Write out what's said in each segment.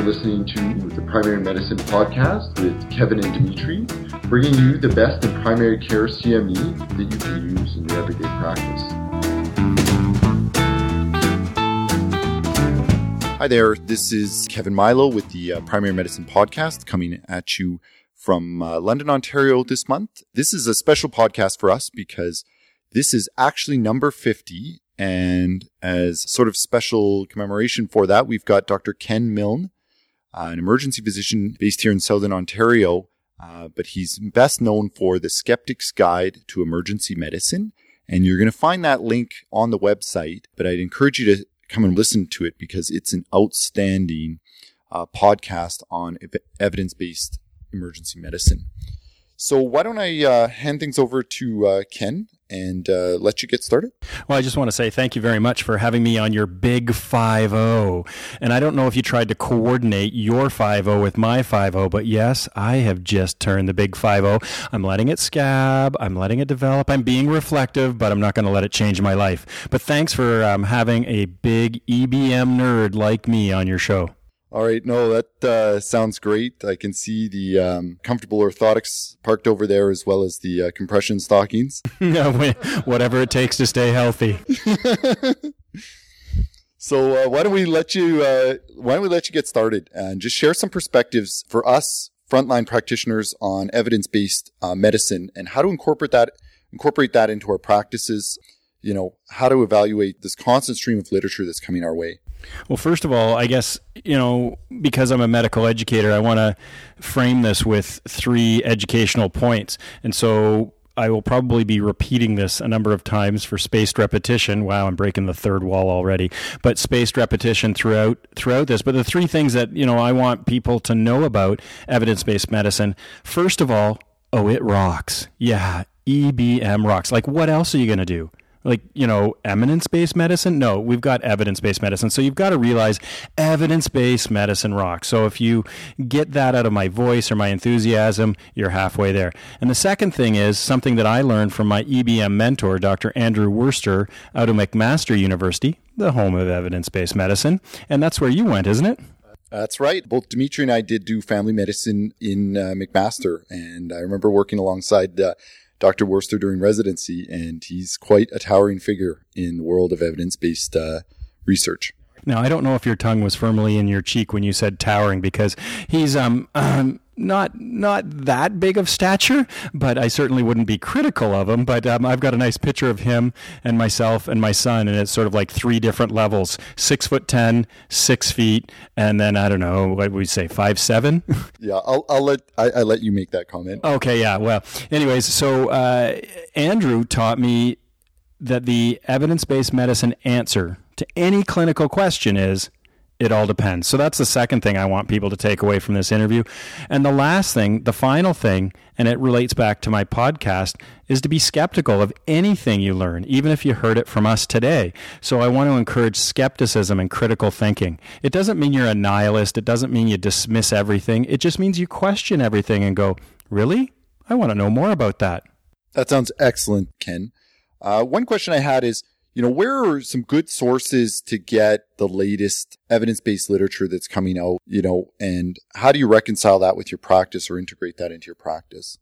You're listening to the Primary Medicine Podcast with Kevin and Dimitri, bringing you the best in primary care CME that you can use in your everyday practice. Hi there, this is Kevin Milo with the uh, Primary Medicine Podcast coming at you from uh, London, Ontario this month. This is a special podcast for us because this is actually number 50 and as sort of special commemoration for that, we've got Dr. Ken Milne, an emergency physician based here in Southern Ontario, uh, but he's best known for the Skeptic's Guide to Emergency Medicine. And you're going to find that link on the website, but I'd encourage you to come and listen to it because it's an outstanding uh, podcast on ev- evidence based emergency medicine. So, why don't I uh, hand things over to uh, Ken and uh, let you get started. Well, I just want to say thank you very much for having me on your big 5 0. And I don't know if you tried to coordinate your 5 0 with my 5 0, but yes, I have just turned the big 5 0. I'm letting it scab, I'm letting it develop, I'm being reflective, but I'm not going to let it change my life. But thanks for um, having a big EBM nerd like me on your show. All right, no, that uh, sounds great. I can see the um, comfortable orthotics parked over there, as well as the uh, compression stockings. Whatever it takes to stay healthy. so uh, why don't we let you? Uh, why don't we let you get started and just share some perspectives for us frontline practitioners on evidence-based uh, medicine and how to incorporate that incorporate that into our practices. You know how to evaluate this constant stream of literature that's coming our way. Well, first of all, I guess, you know, because I'm a medical educator, I want to frame this with three educational points. And so I will probably be repeating this a number of times for spaced repetition. Wow, I'm breaking the third wall already. But spaced repetition throughout throughout this. But the three things that, you know, I want people to know about evidence-based medicine. First of all, oh, it rocks. Yeah, EBM rocks. Like what else are you going to do? Like you know eminence based medicine? No we've got evidence based medicine. So you've got to realize evidence based medicine rocks. So if you get that out of my voice or my enthusiasm you're halfway there. And the second thing is something that i learned from my ebm mentor dr andrew worster out of mcmaster university the home of evidence based medicine. And that's where you went isn't it? That's right. Both Dimitri and I did do family medicine in uh, McMaster, and I remember working alongside uh, Dr. Worster during residency, and he's quite a towering figure in the world of evidence based uh, research. Now, I don't know if your tongue was firmly in your cheek when you said towering because he's um, um not not that big of stature, but I certainly wouldn't be critical of him. But um, I've got a nice picture of him and myself and my son, and it's sort of like three different levels: six foot ten, six feet, and then I don't know what would we say, five seven. yeah, I'll, I'll let I, I, let you make that comment. Okay, yeah. Well, anyways, so uh, Andrew taught me that the evidence-based medicine answer to any clinical question is it all depends. So that's the second thing I want people to take away from this interview. And the last thing, the final thing, and it relates back to my podcast, is to be skeptical of anything you learn, even if you heard it from us today. So I want to encourage skepticism and critical thinking. It doesn't mean you're a nihilist, it doesn't mean you dismiss everything. It just means you question everything and go, really? I want to know more about that. That sounds excellent, Ken. Uh, one question I had is, you know, where are some good sources to get the latest evidence-based literature that's coming out, you know, and how do you reconcile that with your practice or integrate that into your practice?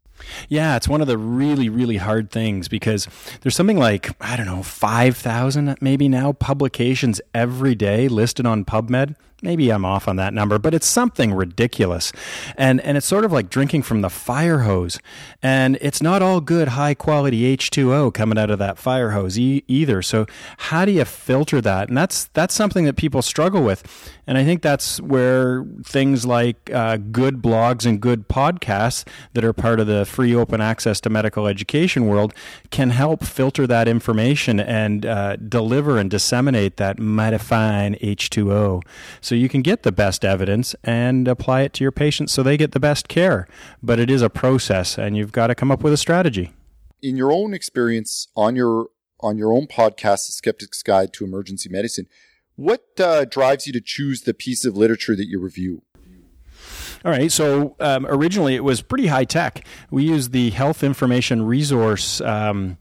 Yeah, it's one of the really, really hard things because there's something like, I don't know, 5,000 maybe now publications every day listed on PubMed maybe I'm off on that number, but it's something ridiculous. And and it's sort of like drinking from the fire hose. And it's not all good high quality H2O coming out of that fire hose e- either. So how do you filter that? And that's that's something that people struggle with. And I think that's where things like uh, good blogs and good podcasts that are part of the free open access to medical education world can help filter that information and uh, deliver and disseminate that mighty fine H2O so you can get the best evidence and apply it to your patients so they get the best care. But it is a process and you've got to come up with a strategy. In your own experience on your on your own podcast, The Skeptic's Guide to Emergency Medicine, what uh, drives you to choose the piece of literature that you review? All right. So um, originally it was pretty high tech. We used the Health Information Resource. Um,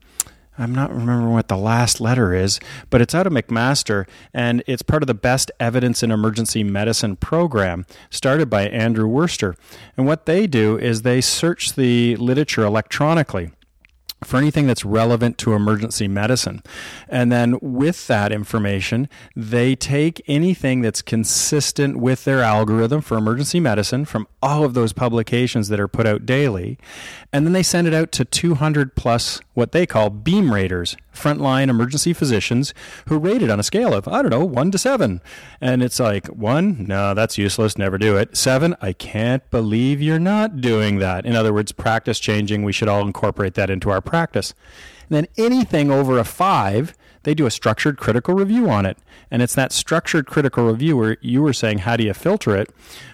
I'm not remembering what the last letter is, but it's out of McMaster and it's part of the Best Evidence in Emergency Medicine program started by Andrew Worster. And what they do is they search the literature electronically for anything that's relevant to emergency medicine. And then with that information, they take anything that's consistent with their algorithm for emergency medicine from all of those publications that are put out daily, and then they send it out to 200 plus what they call BEEM raters, frontline emergency physicians who rate it on a scale of, I don't know, one to seven. And it's like, one, no, that's useless, never do it. Seven, I can't believe you're not doing that. In other words, practice changing, we should all incorporate that into our practice. And then anything over a five, they do a structured critical review on it. And it's that structured critical review where you were saying, how do you filter it?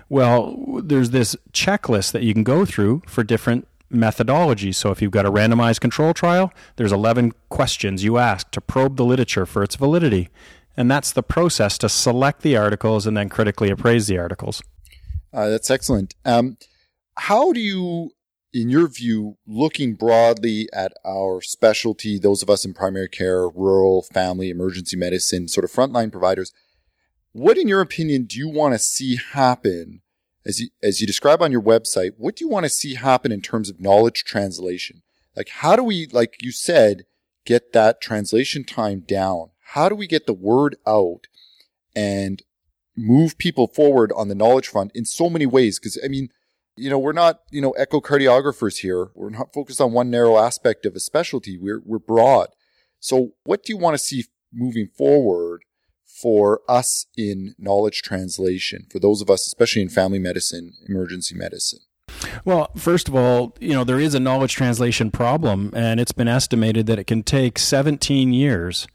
Well, there's this checklist that you can go through for different methodology. So if you've got a randomized control trial, there's 11 questions you ask to probe the literature for its validity. And that's the process to select the articles and then critically appraise the articles. Uh, that's excellent. Um, how do you, in your view, looking broadly at our specialty, those of us in primary care, rural, family, emergency medicine, sort of frontline providers, what, in your opinion, do you want to see happen as you, as you describe on your website, what do you want to see happen in terms of knowledge translation? Like, how do we, like you said, get that translation time down? How do we get the word out and move people forward on the knowledge front in so many ways? Cause I mean, you know, we're not, you know, echocardiographers here. We're not focused on one narrow aspect of a specialty. We're, we're broad. So what do you want to see moving forward for us in knowledge translation, for those of us, especially in family medicine, emergency medicine? Well, first of all, you know, there is a knowledge translation problem, and it's been estimated that it can take 17 years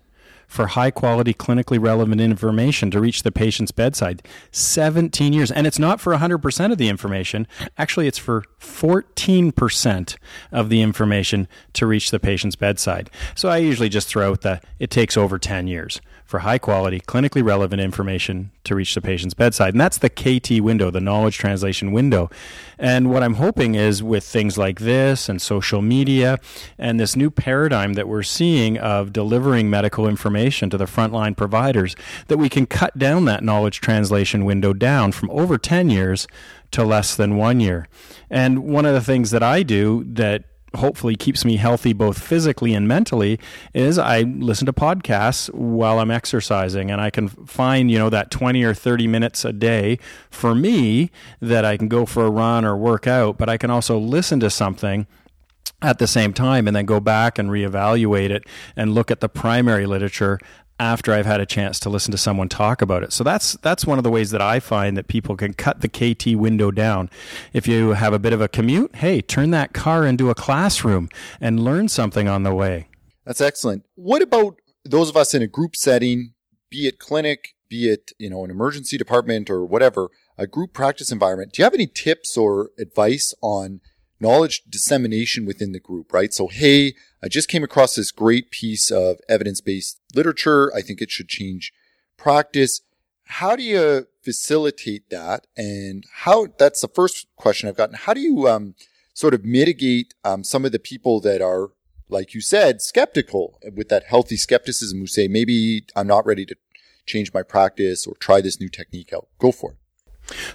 for high quality, clinically relevant information to reach the patient's bedside. 17 years. And it's not for 100% of the information. Actually, it's for 14% of the information to reach the patient's bedside. So I usually just throw out that it takes over 10 years for high quality, clinically relevant information to reach the patient's bedside. And that's the KT window, the knowledge translation window. And what I'm hoping is with things like this and social media and this new paradigm that we're seeing of delivering medical information to the frontline providers, that we can cut down that knowledge translation window down from over 10 years to less than one year. And one of the things that I do that hopefully keeps me healthy both physically and mentally is I listen to podcasts while I'm exercising. And I can find, you know, that 20 or 30 minutes a day for me that I can go for a run or work out, but I can also listen to something at the same time and then go back and reevaluate it and look at the primary literature after I've had a chance to listen to someone talk about it. So that's that's one of the ways that I find that people can cut the KT window down. If you have a bit of a commute, hey, turn that car into a classroom and learn something on the way. That's excellent. What about those of us in a group setting, be it clinic, be it, you know, an emergency department or whatever, a group practice environment? Do you have any tips or advice on knowledge dissemination within the group, right? So, hey, I just came across this great piece of evidence based literature. I think it should change practice. How do you facilitate that? And how, that's the first question I've gotten. How do you, um, sort of mitigate, um, some of the people that are, like you said, skeptical with that healthy skepticism who say, maybe I'm not ready to change my practice or try this new technique out? Go for it.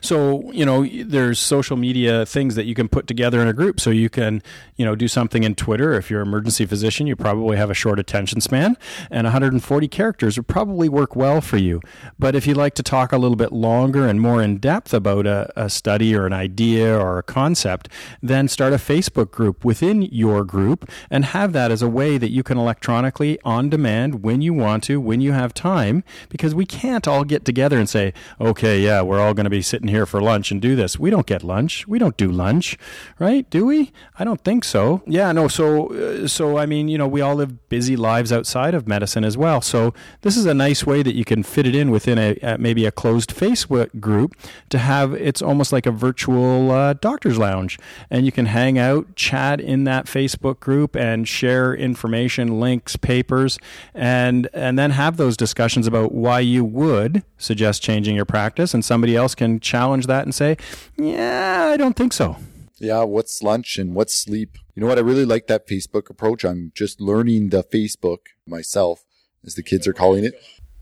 So, you know, there's social media things that you can put together in a group. So you can, you know, do something in Twitter. If you're an emergency physician, you probably have a short attention span and 140 characters would probably work well for you. But if you like to talk a little bit longer and more in depth about a, a study or an idea or a concept, then start a Facebook group within your group and have that as a way that you can electronically on demand when you want to, when you have time, because we can't all get together and say, okay, yeah, we're all going to be sitting here for lunch and do this. We don't get lunch. We don't do lunch, right? Do we? I don't think so. Yeah, no. So, uh, so I mean, you know, we all live busy lives outside of medicine as well. So this is a nice way that you can fit it in within a, a maybe a closed Facebook group to have. It's almost like a virtual uh, doctor's lounge, and you can hang out, chat in that Facebook group, and share information, links, papers, and and then have those discussions about why you would suggest changing your practice, and somebody else can challenge that and say, yeah, I don't think so. Yeah, what's lunch and what's sleep? You know what? I really like that Facebook approach. I'm just learning the Facebook myself, as the kids are calling it.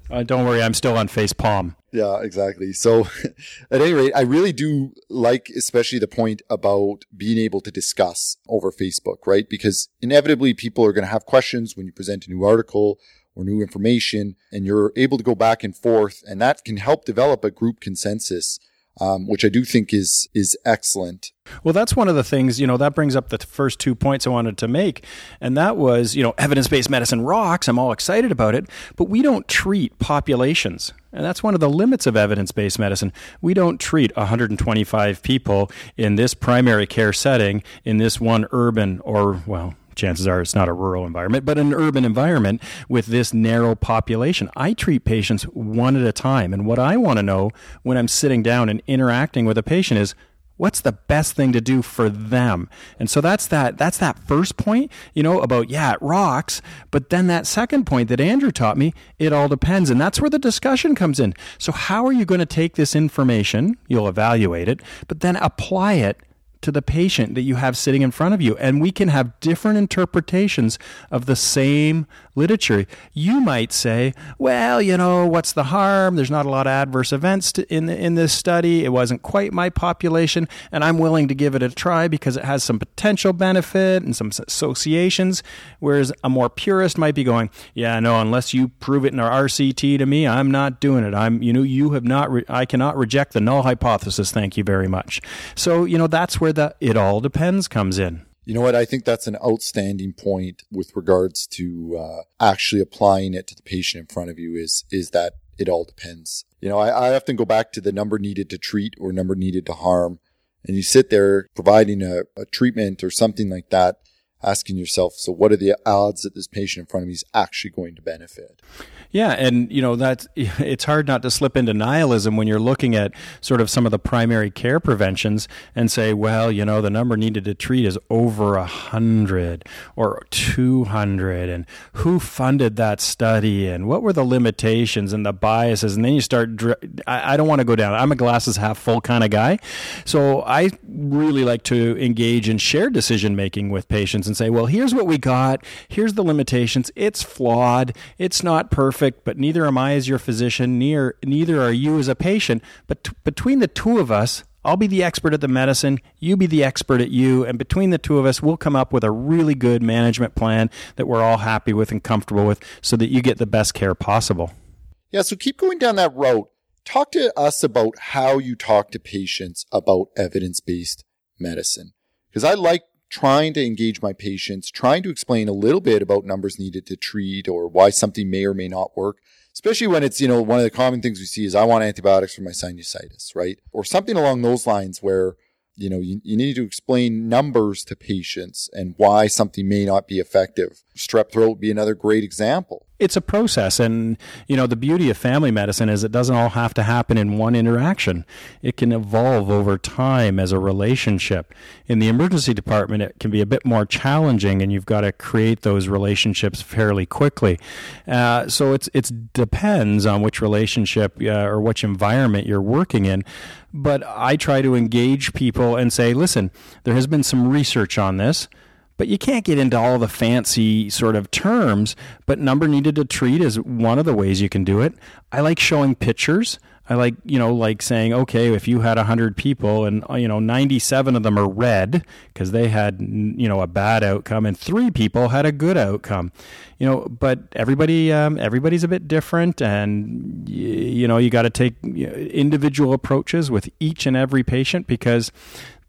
Uh, don't worry, I'm still on face palm. Yeah, exactly. So, at any rate, I really do like, especially the point about being able to discuss over Facebook, right? Because inevitably people are going to have questions when you present a new article or new information, and you're able to go back and forth, and that can help develop a group consensus um, which I do think is is excellent. Well, that's one of the things you know that brings up the first two points I wanted to make, and that was you know evidence based medicine rocks. I'm all excited about it, but we don't treat populations. And that's one of the limits of evidence based medicine. We don't treat 125 people in this primary care setting in this one urban or, well, chances are it's not a rural environment, but an urban environment with this narrow population. I treat patients one at a time. And what I want to know when I'm sitting down and interacting with a patient is, what's the best thing to do for them and so that's that that's that first point you know about yeah it rocks but then that second point that andrew taught me it all depends and that's where the discussion comes in so how are you going to take this information you'll evaluate it but then apply it to the patient that you have sitting in front of you. And we can have different interpretations of the same literature. You might say, well, you know, what's the harm? There's not a lot of adverse events to, in, in this study. It wasn't quite my population, and I'm willing to give it a try because it has some potential benefit and some associations. Whereas a more purist might be going, yeah, no, unless you prove it in our RCT to me, I'm not doing it. I'm, you know, you have not, re- I cannot reject the null hypothesis. Thank you very much. So, you know, that's where where the it all depends comes in. You know what? I think that's an outstanding point with regards to uh, actually applying it to the patient in front of you. Is is that it all depends. You know, I, I often go back to the number needed to treat or number needed to harm, and you sit there providing a, a treatment or something like that, asking yourself, so what are the odds that this patient in front of me is actually going to benefit? Yeah, and you know that it's hard not to slip into nihilism when you're looking at sort of some of the primary care preventions and say, well, you know, the number needed to treat is over a hundred or two hundred, and who funded that study, and what were the limitations and the biases, and then you start. I, I don't want to go down. I'm a glasses half full kind of guy, so I really like to engage in shared decision making with patients and say, well, here's what we got, here's the limitations. It's flawed. It's not perfect but neither am I as your physician, near, neither are you as a patient. But t- between the two of us, I'll be the expert at the medicine, you be the expert at you, and between the two of us, we'll come up with a really good management plan that we're all happy with and comfortable with so that you get the best care possible. Yeah, so keep going down that road. Talk to us about how you talk to patients about evidence based medicine. Because I like trying to engage my patients, trying to explain a little bit about numbers needed to treat or why something may or may not work. Especially when it's, you know, one of the common things we see is I want antibiotics for my sinusitis, right? Or something along those lines where, you know, you, you need to explain numbers to patients and why something may not be effective. Strep throat would be another great example it's a process. And you know the beauty of family medicine is it doesn't all have to happen in one interaction. It can evolve over time as a relationship. In the emergency department it can be a bit more challenging and you've got to create those relationships fairly quickly. Uh, so it's it depends on which relationship uh, or which environment you're working in. But i try to engage people and say listen there has been some research on this but you can't get into all the fancy sort of terms. But number needed to treat is one of the ways you can do it. I like showing pictures. I like, you know, like saying, okay, if you had 100 people and, you know, 97 of them are red because they had, you know, a bad outcome and three people had a good outcome, you know, but everybody, um, everybody's a bit different and, you know, you got to take individual approaches with each and every patient because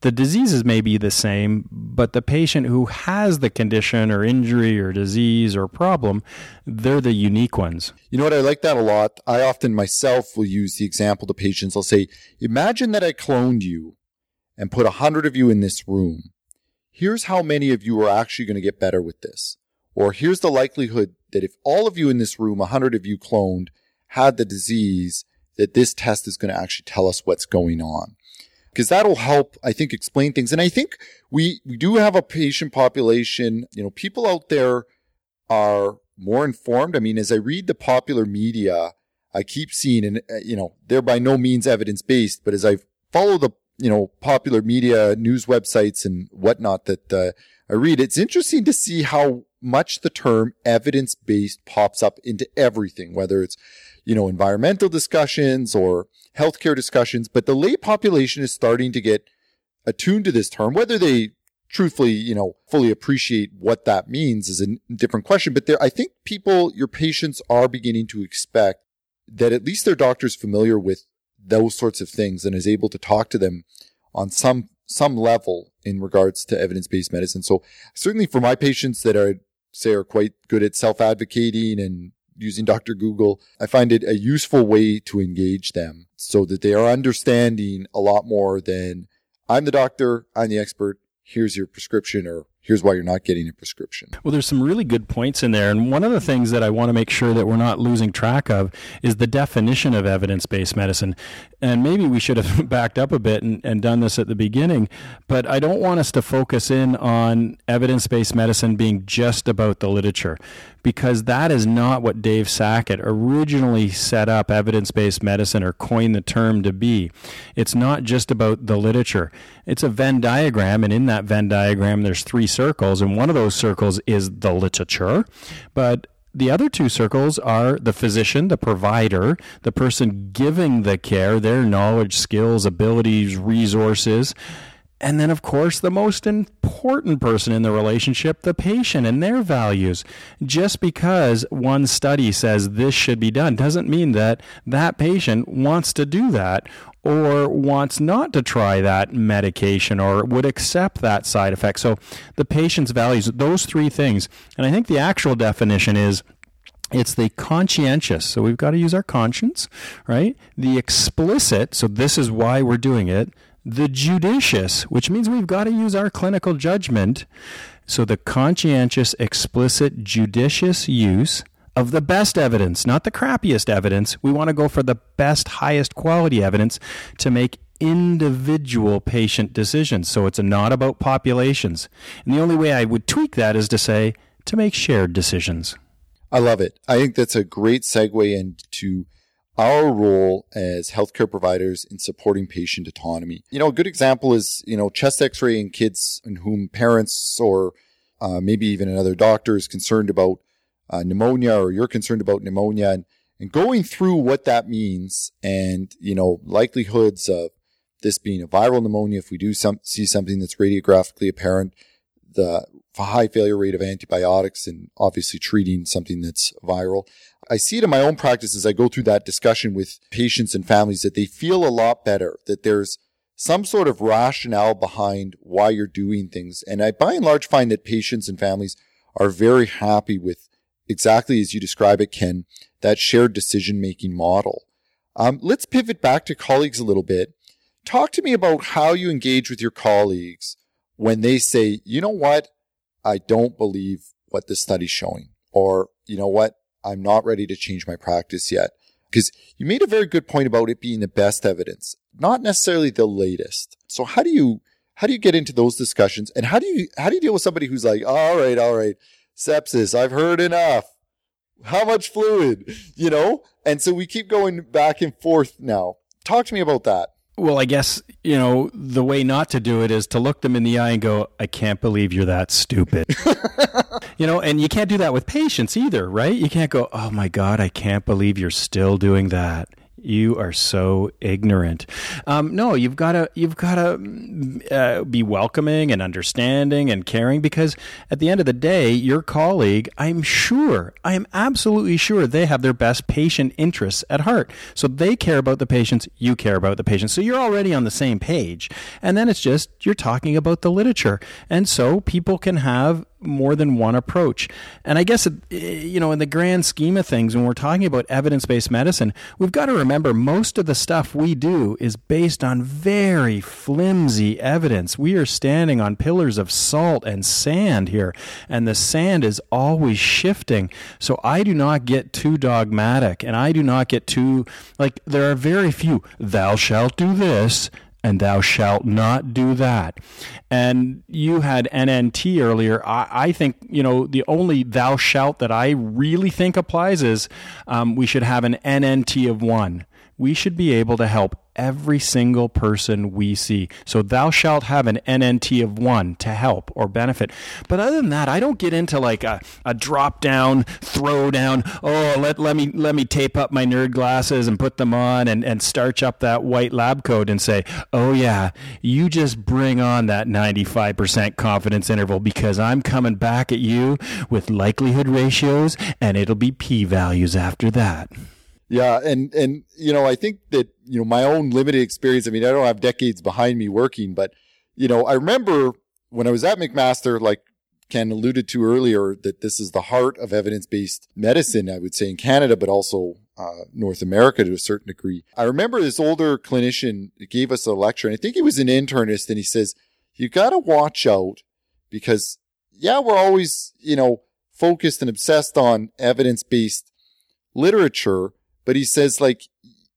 the diseases may be the same, but the patient who has the condition or injury or disease or problem, they're the unique ones. You know what? I like that a lot. I often myself will use the example to patients. I'll say, imagine that I cloned you and put a hundred of you in this room. Here's how many of you are actually going to get better with this. Or here's the likelihood that if all of you in this room, a hundred of you cloned, had the disease, that this test is going to actually tell us what's going on because that'll help, I think, explain things. And I think we, we do have a patient population, you know, people out there are more informed. I mean, as I read the popular media, I keep seeing, and, uh, you know, they're by no means evidence based, but as I follow the, you know, popular media, news websites and whatnot that uh, I read, it's interesting to see how much the term evidence based pops up into everything, whether it's, you know, environmental discussions or healthcare discussions. But the lay population is starting to get attuned to this term, whether they truthfully, you know, fully appreciate what that means is a different question. But there, I think people, your patients are beginning to expect that at least their doctor's familiar with those sorts of things and is able to talk to them on some some level in regards to evidence-based medicine. So certainly for my patients that are say are quite good at self-advocating and using Dr. Google, I find it a useful way to engage them so that they are understanding a lot more than I'm the doctor, I'm the expert, here's your prescription or here's why you're not getting a prescription. Well, there's some really good points in there. And one of the things that I want to make sure that we're not losing track of is the definition of evidence based medicine. And maybe we should have backed up a bit and, and done this at the beginning, but I don't want us to focus in on evidence based medicine being just about the literature because that is not what Dave Sackett originally set up evidence based medicine or coined the term to be. It's not just about the literature, it's a Venn diagram. And in that Venn diagram, there's three circles, and one of those circles is the literature. But the other two circles are the physician, the provider, the person giving the care, their knowledge, skills, abilities, resources. And then, of course, the most important person in the relationship, the patient and their values. Just because one study says this should be done doesn't mean that that patient wants to do that or wants not to try that medication or would accept that side effect. So the patient's values, those three things. And I think the actual definition is it's the conscientious. So we've got to use our conscience, right? The explicit. So this is why we're doing it. The judicious, which means we've got to use our clinical judgment. So the conscientious, explicit, judicious use of the best evidence, not the crappiest evidence. We want to go for the best, highest quality evidence to make individual patient decisions. So it's not about populations. And the only way I would tweak that is to say to make shared decisions. I love it. I think that's a great segue into our role as healthcare providers in supporting patient autonomy. You know, a good example is, you know, chest x-ray in kids in whom parents or uh, maybe even another doctor is concerned about uh, pneumonia or you're concerned about pneumonia and, and going through what that means and, you know, likelihoods of this being a viral pneumonia, if we do some, see something that's radiographically apparent, the high failure rate of antibiotics and obviously treating something that's viral. I see it in my own practice as I go through that discussion with patients and families that they feel a lot better, that there's some sort of rationale behind why you're doing things. And I by and large find that patients and families are very happy with exactly as you describe it, Ken, that shared decision making model. Um, let's pivot back to colleagues a little bit. Talk to me about how you engage with your colleagues when they say, you know what, I don't believe what this study's showing, or you know what, I'm not ready to change my practice yet. Because you made a very good point about it being the best evidence, not necessarily the latest. So how do you how do you get into those discussions, and how do you how do you deal with somebody who's like, all right, all right, sepsis. I've heard enough. How much fluid, you know? And so we keep going back and forth now. Talk to me about that. Well, I guess, you know, the way not to do it is to look them in the eye and go, I can't believe you're that stupid. you know, and you can't do that with patients either, right? You can't go, oh my God, I can't believe you're still doing that. You are so ignorant. Um, no, you've got to you've got to uh, be welcoming and understanding and caring because at the end of the day, your colleague, I'm sure, I am absolutely sure they have their best patient interests at heart. So they care about the patients, you care about the patients. So you're already on the same page. And then it's just you're talking about the literature, and so people can have more than one approach. And I guess, you know, in the grand scheme of things, when we're talking about evidence based medicine, we've got to remember most of the stuff we do is based on very flimsy evidence. We are standing on pillars of salt and sand here, and the sand is always shifting. So I do not get too dogmatic, and I do not get too, like, there are very few, thou shalt do this and thou shalt not do that. And you had NNT earlier. I, I, think, you know, the only thou shalt that I really think applies is um, we should have an NNT of one we should be able to help every single person we see. So thou shalt have an NNT of one to help or benefit. But other than that, I don't get into like a, a drop down, throw down, oh let, let me let me tape up my nerd glasses and put them on and, and starch up that white lab coat and say, Oh yeah, you just bring on that ninety five percent confidence interval because I'm coming back at you with likelihood ratios and it'll be p values after that. Yeah, and and you know, I think that you know my own limited experience. I mean, I don't have decades behind me working, but you know, I remember when I was at McMaster, like Ken alluded to earlier, that this is the heart of evidence-based medicine. I would say in Canada, but also uh, North America to a certain degree. I remember this older clinician gave us a lecture, and I think he was an internist, and he says, "You got to watch out because, yeah, we're always you know focused and obsessed on evidence-based literature." But he says, like,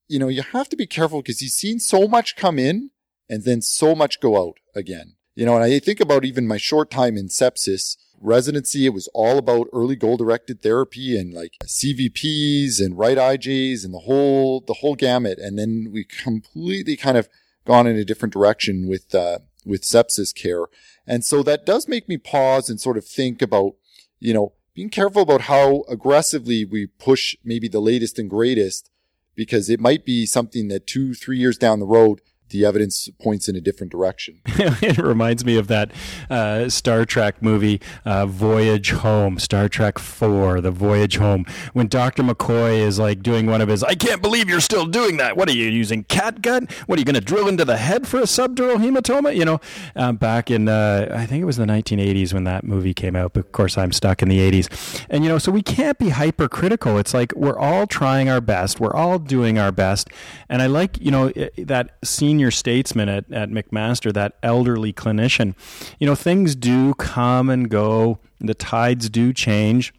you know, you have to be careful because he's seen so much come in and then so much go out again. You know, and I think about even my short time in sepsis residency. It was all about early goal directed therapy and like CVPs and right IJs and the whole, the whole gamut. And then we completely kind of gone in a different direction with, uh, with sepsis care. And so that does make me pause and sort of think about, you know, being careful about how aggressively we push maybe the latest and greatest because it might be something that two, three years down the road the evidence points in a different direction. it reminds me of that uh, Star Trek movie, uh, Voyage Home, Star Trek 4, The Voyage Home, when Dr. McCoy is like doing one of his, I can't believe you're still doing that. What are you using, cat gut? What are you going to drill into the head for a subdural hematoma? You know, um, back in, uh, I think it was the 1980s when that movie came out, but of course I'm stuck in the 80s. And, you know, so we can't be hypercritical. It's like we're all trying our best, we're all doing our best. And I like, you know, that scene senior statesman at, at McMaster, that elderly clinician, you know, things do come and go, the tides do change.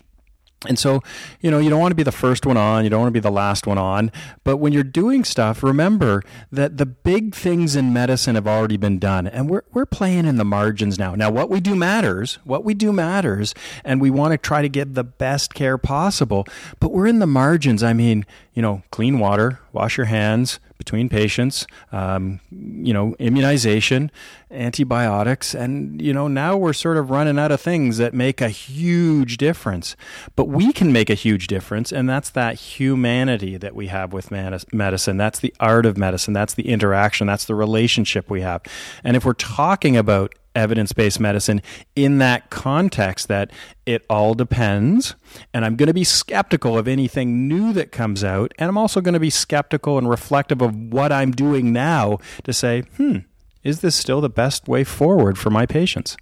And so, you know, you don't want to be the first one on, you don't want to be the last one on. But when you're doing stuff, remember that the big things in medicine have already been done. And we're, we're playing in the margins now. Now, what we do matters. What we do matters. And we want to try to give the best care possible. But we're in the margins. I mean, you know, clean water, wash your hands, between patients, um, you know, immunization, antibiotics, and you know now we're sort of running out of things that make a huge difference. But we can make a huge difference, and that's that humanity that we have with medicine. That's the art of medicine. That's the interaction. That's the relationship we have. And if we're talking about evidence based medicine in that context that it all depends. And I'm going to be skeptical of anything new that comes out. And I'm also going to be skeptical and reflective of what I'm doing now to say, hmm, is this still the best way forward for my patients?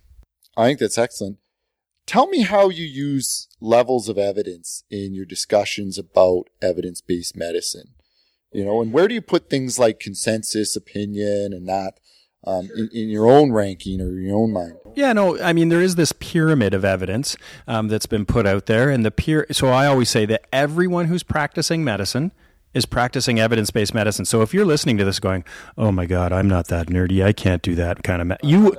I think that's excellent. Tell me how you use levels of evidence in your discussions about evidence based medicine. You know, and where do you put things like consensus, opinion, and that um, in, in, your own ranking or your own mind. Yeah, no, I mean there is this pyramid of evidence um, that's been put out there, and the peer. So I always say that everyone who's practicing medicine is practicing evidence-based medicine. So if you're listening to this, going, "Oh my God, I'm not that nerdy. I can't do that kind of," me-. you,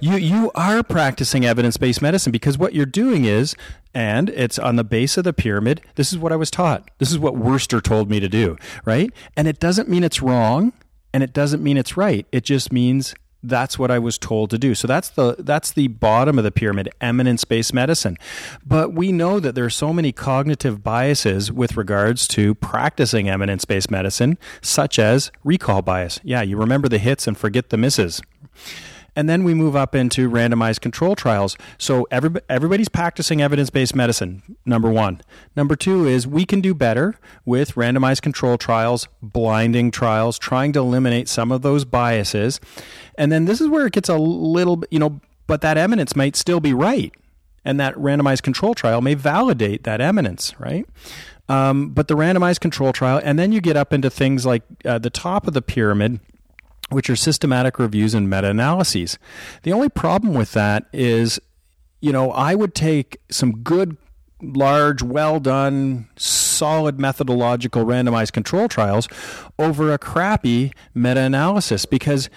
you, you are practicing evidence-based medicine because what you're doing is, and it's on the base of the pyramid. This is what I was taught. This is what Worster told me to do, right? And it doesn't mean it's wrong and it doesn't mean it's right. It just means that's what I was told to do. So that's the that's the bottom of the pyramid, eminence-based medicine. But we know that there are so many cognitive biases with regards to practicing eminence-based medicine, such as recall bias. Yeah, you remember the hits and forget the misses. And then we move up into randomized control trials. So every, everybody's practicing evidence based medicine, number one. Number two is we can do better with randomized control trials, blinding trials, trying to eliminate some of those biases. And then this is where it gets a little, you know, but that eminence might still be right. And that randomized control trial may validate that eminence, right? Um, but the randomized control trial, and then you get up into things like uh, the top of the pyramid which are systematic reviews and meta analyses. The only problem with that is, you know, I would take some good, large, well done, solid methodological randomized control trials over a crappy meta analysis because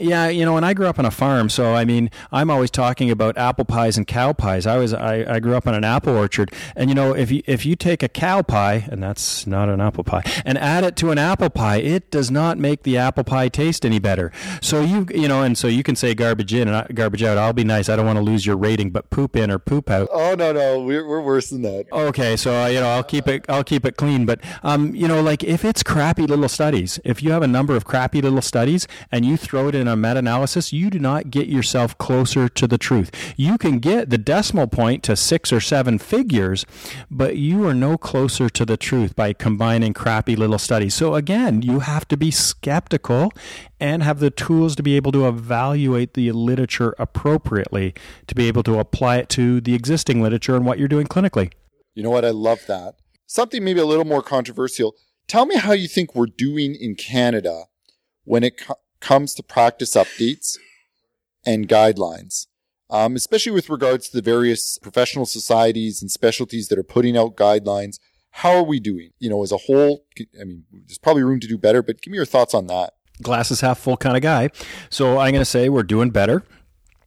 Yeah, you know, and I grew up on a farm, so I mean, I'm always talking about apple pies and cow pies. I was I, I grew up on an apple orchard, and you know, if you if you take a cow pie, and that's not an apple pie, and add it to an apple pie, it does not make the apple pie taste any better. So you you know, and so you can say garbage in and garbage out. I'll be nice. I don't want to lose your rating, but poop in or poop out. Oh no no, we're we're worse than that. Okay, so uh, you know, I'll keep it I'll keep it clean, but um, you know, like if it's crappy little studies, if you have a number of crappy little studies and you throw it in a meta-analysis, you do not get yourself closer to the truth. You can get the decimal point to six or seven figures, but you are no closer to the truth by combining crappy little studies. So again, you have to be skeptical and have the tools to be able to evaluate the literature appropriately to be able to apply it to the existing literature and what you're doing clinically. You know what? I love that. Something maybe a little more controversial. Tell me how you think we're doing in Canada when it co- comes to practice updates and guidelines, um, especially with regards to the various professional societies and specialties that are putting out guidelines. How are we doing? You know, as a whole, I mean, there's probably room to do better, but give me your thoughts on that. Glasses half full kind of guy. So I'm going to say we're doing better.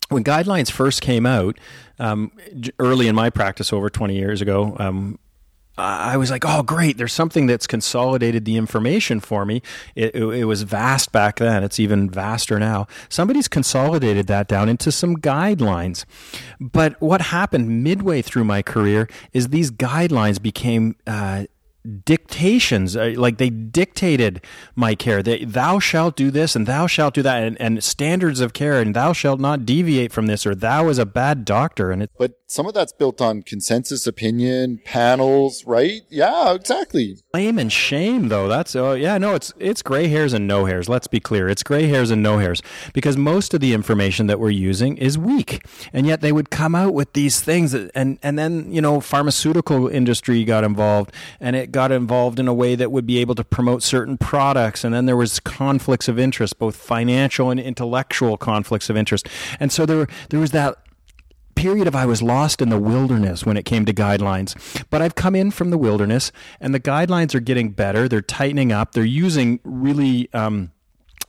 When guidelines first came out, um, early in my practice over 20 years ago, um, I was like, oh, great. There's something that's consolidated the information for me. It, it, it, was vast back then. It's even vaster now. Somebody's consolidated that down into some guidelines. But what happened midway through my career is these guidelines became uh, dictations uh, like they dictated my care. They, thou shalt do this and thou shalt do that and, and, standards of care and thou shalt not deviate from this or thou is a bad doctor. And it but some of that's built on consensus opinion panels right? Yeah exactly. Blame and shame though. That's oh yeah no it's it's gray hairs and no hairs. Let's be clear. It's gray hairs and no hairs. Because most of the information that we're using is weak. And yet they would come out with these things that, and and then you know pharmaceutical industry got involved and it got involved in a way that would be able to promote certain products and then there was conflicts of interest both financial and intellectual conflicts of interest and so there there was that period of I was lost in the wilderness when it came to guidelines. But I've come in from the wilderness, and the guidelines are getting better. They're tightening up. They're using really. Um,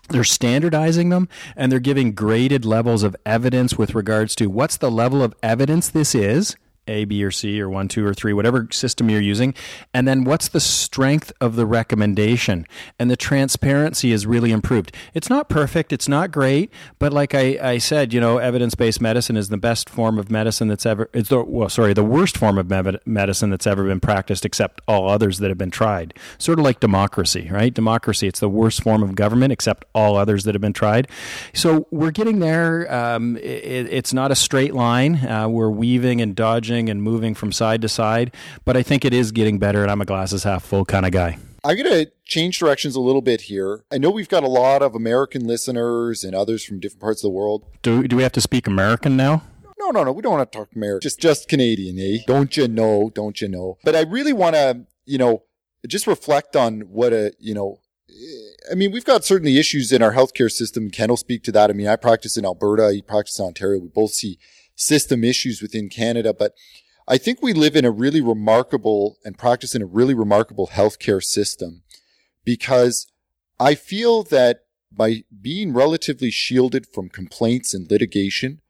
they're standardizing them and they're giving graded levels of evidence with regards to what's the level of evidence this is a, B, or C, or one, two, or three, whatever system you're using. And then what's the strength of the recommendation? And the transparency is really improved. It's not perfect, it's not great, but like I, I said, you know, evidence based medicine is the best form of medicine that's ever, it's the, well, sorry, the worst form of medicine that's ever been practiced, except all others that have been tried. Sort of like democracy, right? Democracy, it's the worst form of government, except all others that have been tried. So we're getting there. Um, it, it's not a straight line. Uh, we're weaving and dodging and moving from side to side. But I think it is getting better, and I'm a glasses half full kind of guy. I'm going to change directions a little bit here. I know we've got a lot of American listeners and others from different parts of the world. Do, do we have to speak American now? No, no, no. We don't want to talk American. Just, just Canadian, eh? Don't you know? Don't you know? But I really want to, you know, just reflect on what a, you know, I mean, we've got certainly issues in our healthcare system. Ken will speak to that. I mean, I practice in Alberta. He practices in Ontario. We both see system issues within Canada, but I think we live in a really remarkable and practice in a really remarkable healthcare system because I feel that by being relatively shielded from complaints and litigation,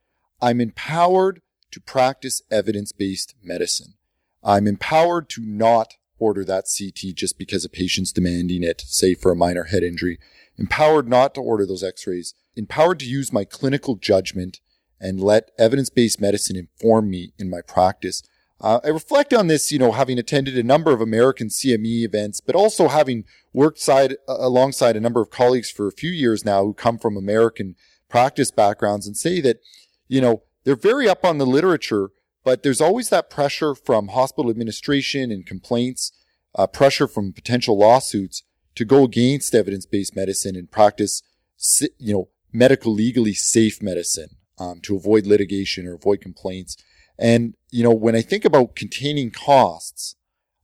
I'm empowered to practice evidence-based medicine. I'm empowered to not order that CT just because a patient's demanding it, say for a minor head injury. Empowered not to order those x-rays. Empowered to use my clinical judgment and let evidence-based medicine inform me in my practice. Uh, I reflect on this, you know, having attended a number of American CME events, but also having worked side uh, alongside a number of colleagues for a few years now who come from American practice backgrounds and say that, you know, they're very up on the literature, but there's always that pressure from hospital administration and complaints, uh, pressure from potential lawsuits to go against evidence-based medicine and practice, you know, medical legally safe medicine um, to avoid litigation or avoid complaints. And, you know, when I think about containing costs,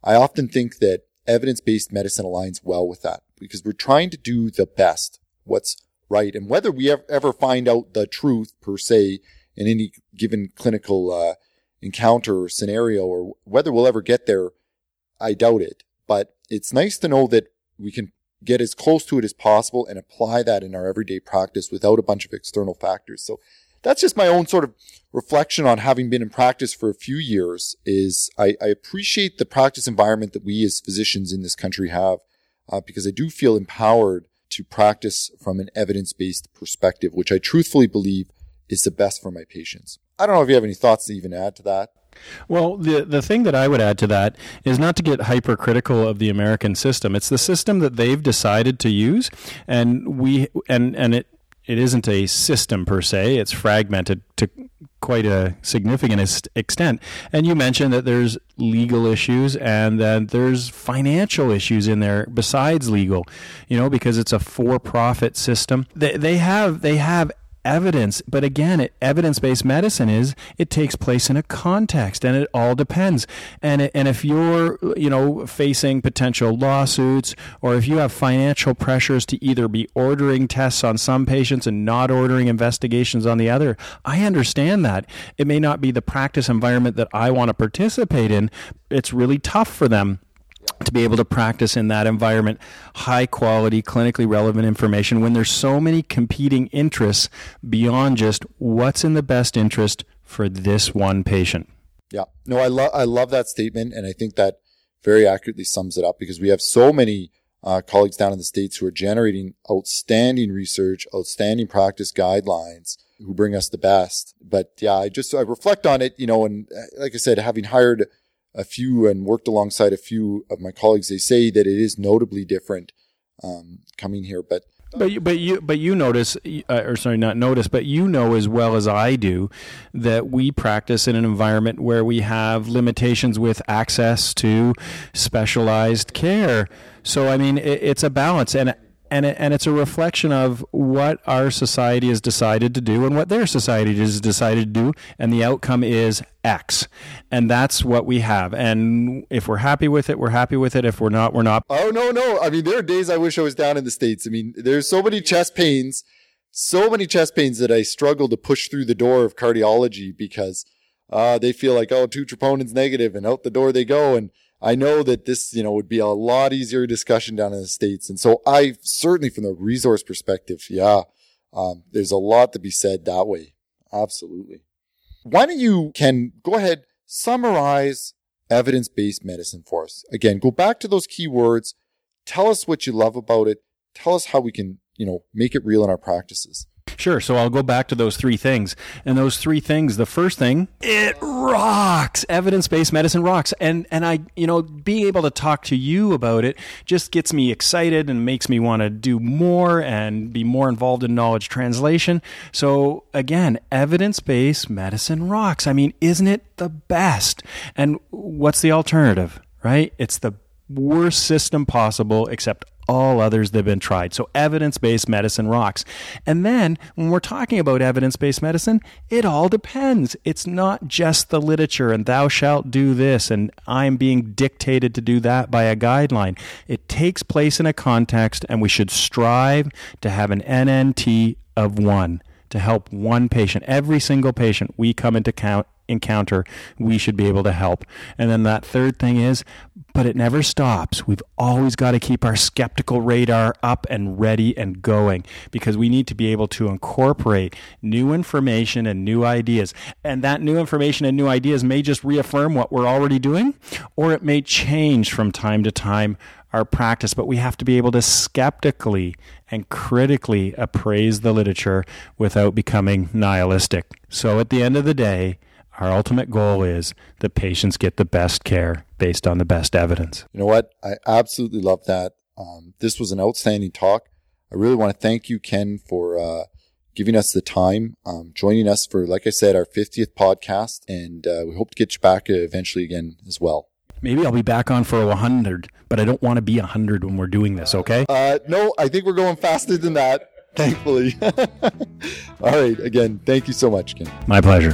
I often think that evidence based medicine aligns well with that because we're trying to do the best, what's right. And whether we ever find out the truth per se in any given clinical uh, encounter or scenario or whether we'll ever get there, I doubt it. But it's nice to know that we can get as close to it as possible and apply that in our everyday practice without a bunch of external factors. So that's just my own sort of reflection on having been in practice for a few years is I, I appreciate the practice environment that we as physicians in this country have uh, because I do feel empowered to practice from an evidence-based perspective, which I truthfully believe is the best for my patients. I don't know if you have any thoughts to even add to that. Well, the the thing that I would add to that is not to get hypercritical of the American system. It's the system that they've decided to use, and we and and it it isn't a system per se. It's fragmented to quite a significant extent. And you mentioned that there's legal issues and that there's financial issues in there besides legal, you know, because it's a for-profit system. They, they have they have evidence. But again, evidence based medicine is it takes place in a context and it all depends. And, it, and if you're, you know, facing potential lawsuits or if you have financial pressures to either be ordering tests on some patients and not ordering investigations on the other, I understand that. It may not be the practice environment that I want to participate in. It's really tough for them to be able to practice in that environment. High quality clinically relevant information when there's so many competing interests beyond just what's in the best interest for this one patient. Yeah. No i love i love that statement and i think that very accurately sums it up because we have so many uh, colleagues down in the states who are generating outstanding research outstanding practice guidelines who bring us the best. But yeah i just i reflect on it you know and uh, like i said having hired a few and worked alongside a few of my colleagues, they say that it is notably different um, coming here. But but you, but you but you notice, uh, or sorry, not notice, but you know as well as I do that we practice in an environment where we have limitations with access to specialized care. So I mean, it, it's a balance, and and it, and it's a reflection of what our society has decided to do and what their society has decided to do, and the outcome is X, and that's what we have. And if we're happy with it, we're happy with it. If we're not, we're not. Oh no, no! I mean, there are days I wish I was down in the states. I mean, there's so many chest pains, so many chest pains that I struggle to push through the door of cardiology because uh, they feel like oh, two troponins negative, and out the door they go, and I know that this, you know, would be a lot easier discussion down in the States. And so I certainly from the resource perspective, yeah, um, there's a lot to be said that way. Absolutely. Why don't you, Ken, go ahead, summarize evidence-based medicine for us. Again, go back to those keywords. Tell us what you love about it. Tell us how we can, you know, make it real in our practices. Sure. So I'll go back to those three things. And those three things, the first thing, it rocks. Evidence-based medicine rocks. And and I, you know, being able to talk to you about it just gets me excited and makes me want to do more and be more involved in knowledge translation. So again, evidence-based medicine rocks. I mean, isn't it the best? And what's the alternative, right? It's the worst system possible except all others that have been tried. So evidence based medicine rocks. And then when we're talking about evidence based medicine, it all depends. It's not just the literature and thou shalt do this and I'm being dictated to do that by a guideline. It takes place in a context and we should strive to have an NNT of one to help one patient. Every single patient we come into count encounter, we should be able to help. And then that third thing is, but it never stops. We've always got to keep our skeptical radar up and ready and going because we need to be able to incorporate new information and new ideas. And that new information and new ideas may just reaffirm what we're already doing, or it may change from time to time our practice, but we have to be able to skeptically and critically appraise the literature without becoming nihilistic. So at the end of the day, our ultimate goal is that patients get the best care based on the best evidence. You know what? I absolutely love that. Um, this was an outstanding talk. I really want to thank you, Ken, for uh, giving us the time, um, joining us for, like I said, our 50th podcast. And uh, we hope to get you back eventually again as well. Maybe I'll be back on for a 100, but I don't want to be 100 when we're doing this, okay? Uh, no, I think we're going faster than that, thankfully. All right. Again, thank you so much, Ken. My pleasure.